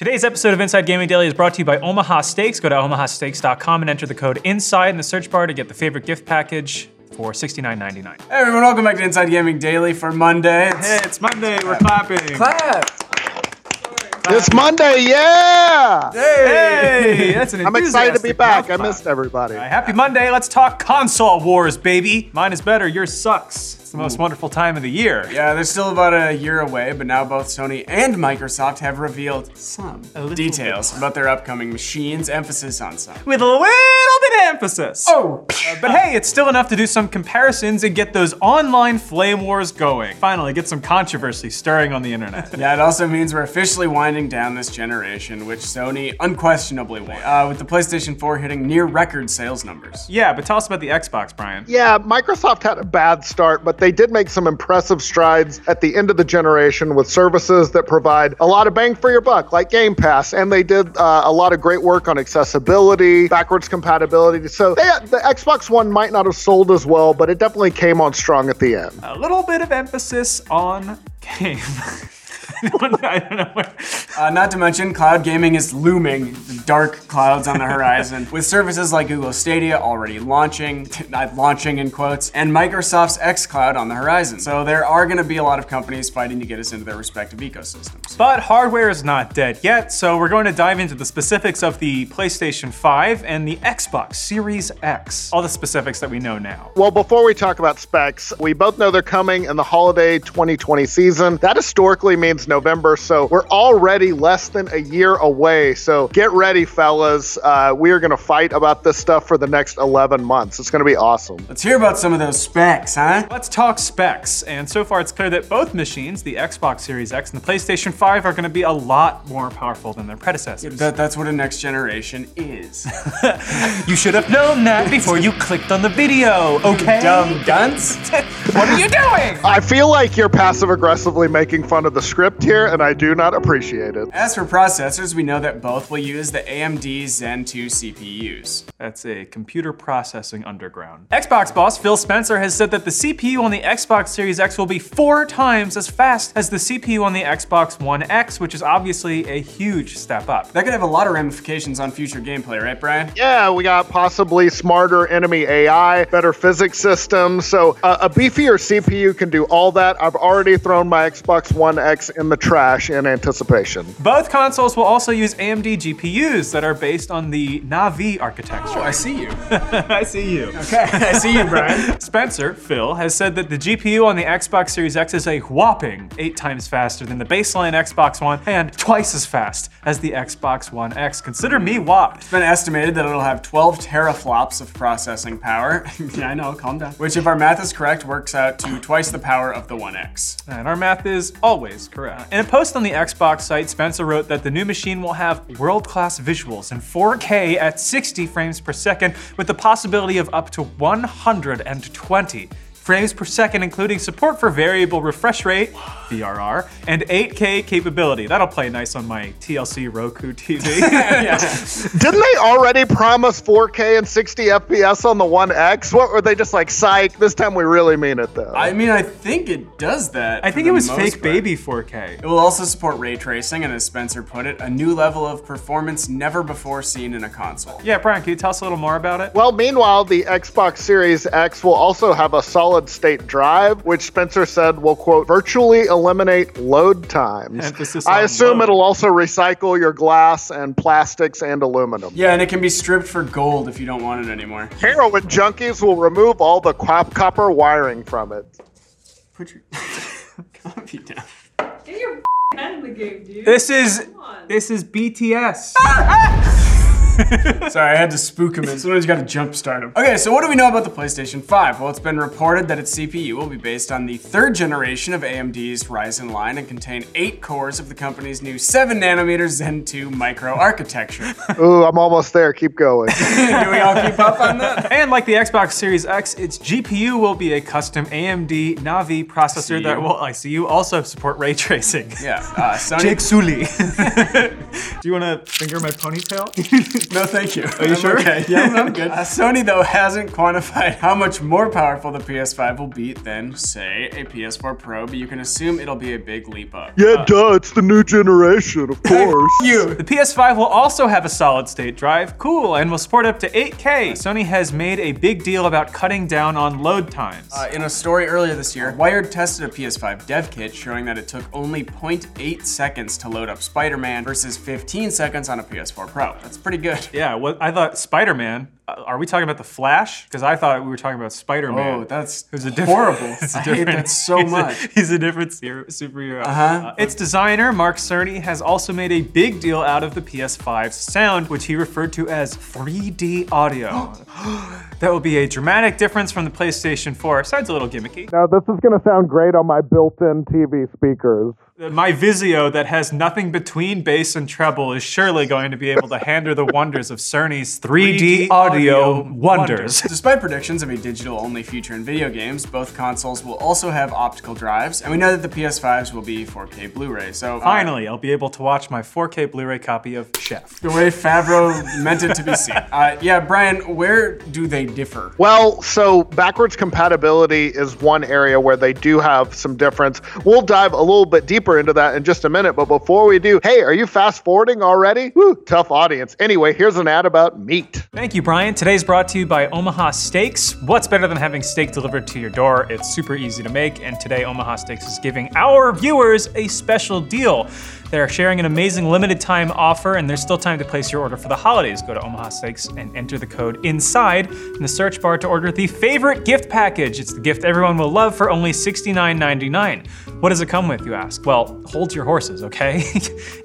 Today's episode of Inside Gaming Daily is brought to you by Omaha Steaks. Go to omahasteaks.com and enter the code INSIDE in the search bar to get the favorite gift package for $69.99. Hey everyone, welcome back to Inside Gaming Daily for Monday. It's- Hey, it's Monday. We're clapping. Clap! It's Monday, yeah! Hey, hey that's an I'm excited to be back. I missed everybody. All right, happy Monday. Let's talk console wars, baby. Mine is better. Yours sucks. It's the most wonderful time of the year. Yeah, they're still about a year away, but now both Sony and Microsoft have revealed some little details about their upcoming machines, emphasis on some. With a little bit of emphasis. Oh! Uh, but hey, it's still enough to do some comparisons and get those online flame wars going. Finally, get some controversy stirring on the internet. Yeah, it also means we're officially winding down this generation, which Sony unquestionably will, uh, with the PlayStation 4 hitting near record sales numbers. yeah, but tell us about the Xbox, Brian. Yeah, Microsoft had a bad start, but they did make some impressive strides at the end of the generation with services that provide a lot of bang for your buck, like Game Pass. And they did uh, a lot of great work on accessibility, backwards compatibility. So they, the Xbox One might not have sold as well, but it definitely came on strong at the end. A little bit of emphasis on game. I don't know. What, Uh, not to mention, cloud gaming is looming, dark clouds on the horizon, with services like Google Stadia already launching, launching in quotes, and Microsoft's xCloud on the horizon. So there are going to be a lot of companies fighting to get us into their respective ecosystems. But hardware is not dead yet, so we're going to dive into the specifics of the PlayStation 5 and the Xbox Series X. All the specifics that we know now. Well, before we talk about specs, we both know they're coming in the holiday 2020 season. That historically means November, so we're already less than a year away. So get ready, fellas. Uh, we are going to fight about this stuff for the next 11 months. It's going to be awesome. Let's hear about some of those specs, huh? Let's talk specs. And so far, it's clear that both machines, the Xbox Series X and the PlayStation 5, are going to be a lot more powerful than their predecessors. That, that's what a next generation is. You should have known that before you clicked on the video, okay? Dumb dunce. What are you doing? I feel like you're passive aggressively making fun of the script here, and I do not appreciate it. As for processors, we know that both will use the AMD Zen 2 CPUs. That's a computer processing underground. Xbox boss Phil Spencer has said that the CPU on the Xbox Series X will be four times as fast as the CPU on the Xbox One X, which is obviously a huge step up. That could have a lot of ramifications on future gameplay, right, Brian? Yeah, we got possibly smarter enemy AI, better physics systems. So uh, a beefier CPU can do all that. I've already thrown my Xbox One X in the trash in anticipation. Both consoles will also use AMD GPUs that are based on the Navi architecture. Oh, I see you. I see you. Okay, I see you, Brian. Spencer, Phil, has said that the GPU on the Xbox Series X is a whopping eight times faster than the baseline Xbox One and twice as fast as the Xbox One X. Consider me whopped. It's been estimated that it'll have 12 teraflops of processing power. yeah, I know, calm down. Which, if our math is correct, works out to twice the power of the One X. And our math is always correct. In a post on the Xbox site, Spencer wrote that the new machine will have world class visuals in 4K at 60 frames per second, with the possibility of up to 120 frames per second, including support for variable refresh rate, VRR, and 8K capability. That'll play nice on my TLC Roku TV. Didn't they already promise 4K and 60 FPS on the One X? What were they just like, psych? This time we really mean it though. I mean, I think it does that. I think it was fake part. baby 4K. It will also support ray tracing, and as Spencer put it, a new level of performance never before seen in a console. Yeah, Brian, can you tell us a little more about it? well, meanwhile, the Xbox Series X will also have a solid state drive, which Spencer said will, quote, virtually eliminate load times. Emphasis I assume load. it'll also recycle your glass and plastics and aluminum. Yeah, and it can be stripped for gold if you don't want it anymore. Heroin junkies will remove all the cop- copper wiring from it. Put your copy down. Get your head in the game, dude. This is this is BTS. Sorry, I had to spook him in. Sometimes you gotta jumpstart him. Okay, so what do we know about the PlayStation 5? Well, it's been reported that its CPU will be based on the third generation of AMD's Ryzen line and contain eight cores of the company's new 7 nanometer Zen 2 micro architecture. Ooh, I'm almost there. Keep going. do we all keep up on that? And like the Xbox Series X, its GPU will be a custom AMD Navi processor see that will, I see you, also support ray tracing. Yeah, uh, Sony. Jake Sully. Do you want to finger my ponytail? No, thank you. Are you sure? Okay, yeah, I'm- I'm good. Uh, Sony, though, hasn't quantified how much more powerful the PS5 will be than, say, a PS4 Pro, but you can assume it'll be a big leap up. Yeah, duh, it's the new generation, of course. You. The PS5 will also have a solid state drive, cool, and will support up to 8K. Sony has made a big deal about cutting down on load times. Uh, in a story earlier this year, Wired tested a PS5 dev kit showing that it took only 0.8 seconds to load up Spider-Man versus 15 seconds on a PS4 Pro. That's pretty good. Yeah, what I thought Spider-Man. Uh, are we talking about the Flash? Because I thought we were talking about Spider-Man. Oh, that's Who's a different, horrible. it's a I hate different- that so he's a- much. he's a different ser- superhero. Uh-huh. its designer, Mark Cerny, has also made a big deal out of the PS5's sound, which he referred to as 3D audio. that will be a dramatic difference from the PlayStation 4. Sounds a little gimmicky. Now, this is going to sound great on my built in TV speakers. My Vizio that has nothing between bass and treble is surely going to be able to handle the wonders of Cerny's 3D audio wonders. Despite predictions of a digital-only future in video games, both consoles will also have optical drives, and we know that the PS5s will be 4K Blu-ray. So uh, Finally, I'll be able to watch my 4K Blu-ray copy of Chef. the way Favreau meant it to be seen. Uh, yeah, Brian, where do they differ? Well, so backwards compatibility is one area where they do have some difference. We'll dive a little bit deeper into that in just a minute, but before we do, hey, are you fast forwarding already? Woo, tough audience. Anyway, here's an ad about meat. Thank you, Brian. And today's brought to you by Omaha Steaks. What's better than having steak delivered to your door? It's super easy to make, and today Omaha Steaks is giving our viewers a special deal. They're sharing an amazing limited time offer, and there's still time to place your order for the holidays. Go to Omaha Steaks and enter the code INSIDE in the search bar to order the favorite gift package. It's the gift everyone will love for only $69.99. What does it come with, you ask? Well, hold your horses, okay?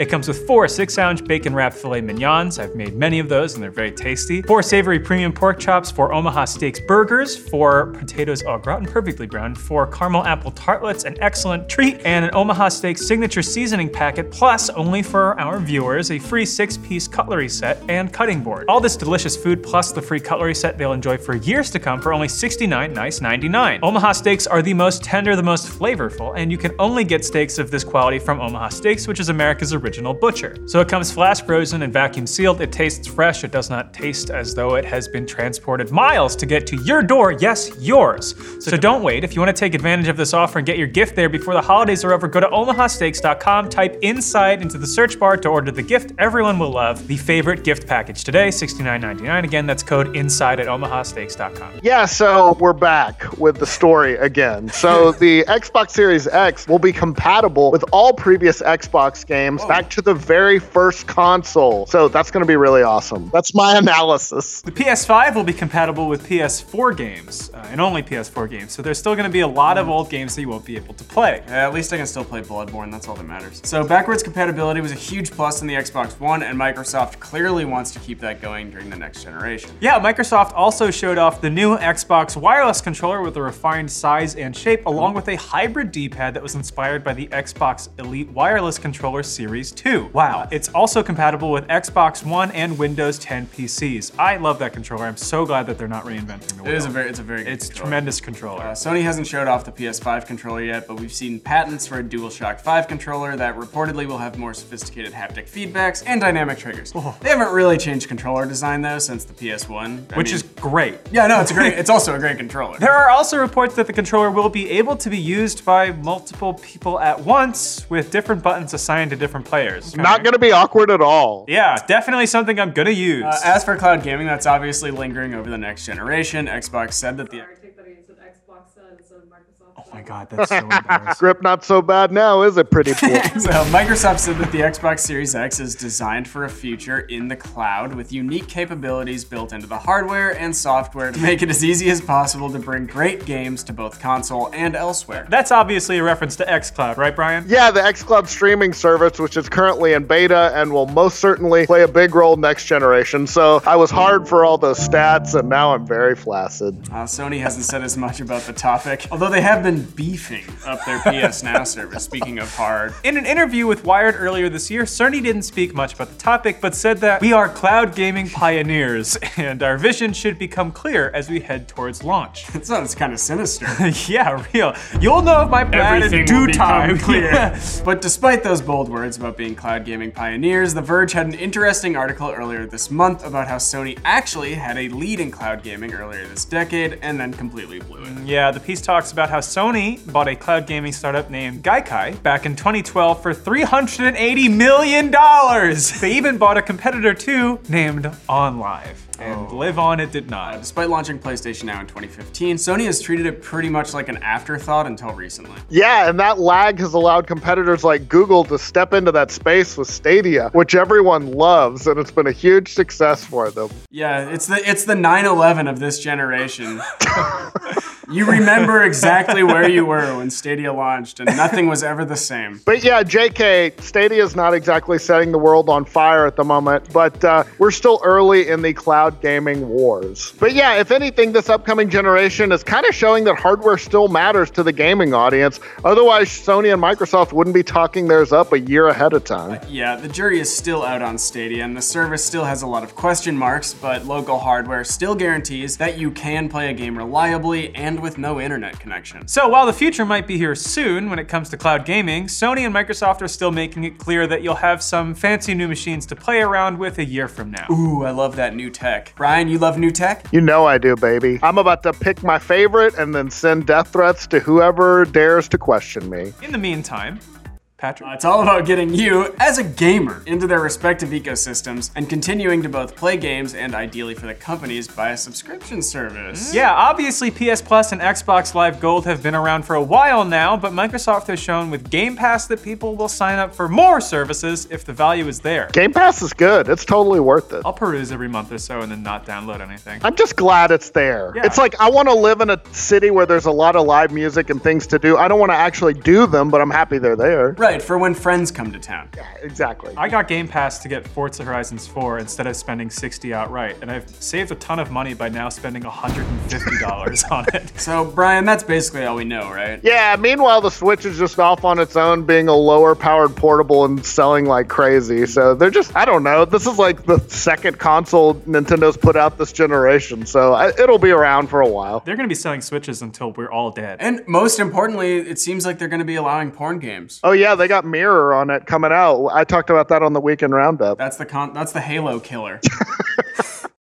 it comes with four six ounce bacon wrapped filet mignons. I've made many of those and they're very tasty. Four savory premium pork chops, four Omaha Steaks burgers, four potatoes au gratin perfectly browned, four caramel apple tartlets, an excellent treat, and an Omaha Steaks signature seasoning packet, plus only for our viewers, a free six piece cutlery set and cutting board. All this delicious food plus the free cutlery set they'll enjoy for years to come for only 69 nice 99. Omaha Steaks are the most tender, the most flavorful, and you can only get steaks of this quality from Omaha Steaks, which is America's original butcher. So it comes flash frozen and vacuum sealed. It tastes fresh. It does not taste as though it has been transported miles to get to your door. Yes, yours. So don't wait. If you want to take advantage of this offer and get your gift there before the holidays are over, go to omahasteaks.com, type inside into the search bar to order the gift everyone will love, the favorite gift package today, $69.99. Again, that's code inside at omahasteaks.com. Yeah, so we're back with the story again. So the Xbox Series X will be compatible with all previous Xbox games back to the very first console. So that's going to be really awesome. That's my analysis. The PS5 will be compatible with PS4 games, uh, and only PS4 games, so there's still going to be a lot of old games that you won't be able to play. Uh, at least I can still play Bloodborne, that's all that matters. So backwards compatibility was a huge plus in the Xbox One, and Microsoft clearly wants to keep that going during the next generation. Yeah, Microsoft also showed off the new Xbox wireless controller with a refined size and shape, along with a hybrid D-pad that was inspired by the Xbox Elite Wireless Controller Series 2. Wow, it's also compatible with Xbox One and Windows 10 PCs. I love that controller. I'm so glad that they're not reinventing the wheel. It is a very, it's a very it's controller. tremendous controller. Uh, Sony hasn't showed off the PS5 controller yet, but we've seen patents for a DualShock 5 controller that reportedly will have more sophisticated haptic feedbacks and dynamic triggers. They haven't really changed controller design though since the PS1, I which mean- is great. yeah, no, it's a great. It's also a great controller. There are also reports that the controller will be able to be used by multiple people at once with different buttons assigned to different players. Not going to be awkward at all. Yeah, definitely something I'm gonna use. Uh, as for cloud gaming, that's obviously lingering over the next generation. Xbox said that the Sorry, take that again. Said Xbox said instead of Microsoft. oh my god, that's so embarrassing. Grip not so bad now, is it, pretty boy? So Microsoft said that the Xbox Series X is designed for a future in the cloud with unique capabilities built into the hardware and software to make it as easy as possible to bring great games to both console and elsewhere. That's obviously a reference to xCloud, right, Brian? Yeah, the xCloud streaming service, which is currently in beta and will most certainly play a big role next generation. So I was hard for all those stats, and now I'm very flaccid. Uh, Sony hasn't said as much about the topic, although they have been beefing up their PS Now service. Speaking of hard, In an interview with Wired earlier this year, Cerny didn't speak much about the topic, but said that we are cloud gaming pioneers, and our vision should become clear as we head towards launch. it sounds kind of sinister. yeah, real. You'll know if my plan Everything in due time. clear. But despite those bold words about being cloud gaming pioneers, The Verge had an interesting article earlier this month about how Sony actually had a lead in cloud gaming earlier this decade and then completely blew it. Yeah, the piece talks about how Sony bought a cloud gaming startup named Gaikai back in 2012 for $380 million. They even bought a competitor too named OnLive. And Live On it did not. Despite launching PlayStation Now in 2015, Sony has treated it pretty much like an afterthought until recently. Yeah, and that lag has allowed competitors like Google to step into that space with Stadia, which everyone loves, and it's been a huge success for them. Yeah, it's the it's the 9/11 of this generation. you remember exactly where you were when Stadia launched, and nothing was ever the same. But yeah, JK, Stadia is not exactly setting the world on fire at the moment, but uh, we're still early in the cloud gaming wars. But yeah, if anything, this upcoming generation is kind of showing that hardware still matters to the gaming audience. Otherwise, Sony and Microsoft wouldn't be talking theirs up a year ahead of time. Uh, yeah, the jury is still out on Stadia, and the service still has a lot of question marks, but local hardware still guarantees that you can play a game reliably and with no internet connection. So while the future might be here soon when it comes to cloud gaming, Sony and Microsoft are still making it clear that you'll have some fancy new machines to play around with a year from now. Ooh, I love that new tech. Brian, you love new tech? You know I do, baby. I'm about to pick my favorite and then send death threats to whoever dares to question me. In the meantime, Patrick? Uh, it's all about getting you, as a gamer, into their respective ecosystems and continuing to both play games and ideally for the companies buy a subscription service. Mm. Yeah, obviously PS Plus and Xbox Live Gold have been around for a while now, but Microsoft has shown with Game Pass that people will sign up for more services if the value is there. Game Pass is good. It's totally worth it. I'll peruse every month or so and then not download anything. I'm just glad it's there. Yeah. It's like I want to live in a city where there's a lot of live music and things to do. I don't want to actually do them, but I'm happy they're there. Right, for when friends come to town. Exactly. I got Game Pass to get Forza Horizons 4 instead of spending 60 outright, and I've saved a ton of money by now spending $150 on it. So, Brian, that's basically all we know, right? Yeah, meanwhile, the Switch is just off on its own, being a lower powered portable and selling like crazy. So they're just, I don't know. This is like the second console Nintendo's put out this generation. So I, it'll be around for a while. They're gonna be selling Switches until we're all dead. And most importantly, it seems like they're going to be allowing porn games. Oh, yeah, they got Mirror on it coming out. I talked about that on the weekend roundup. That's the con- that's the Halo killer.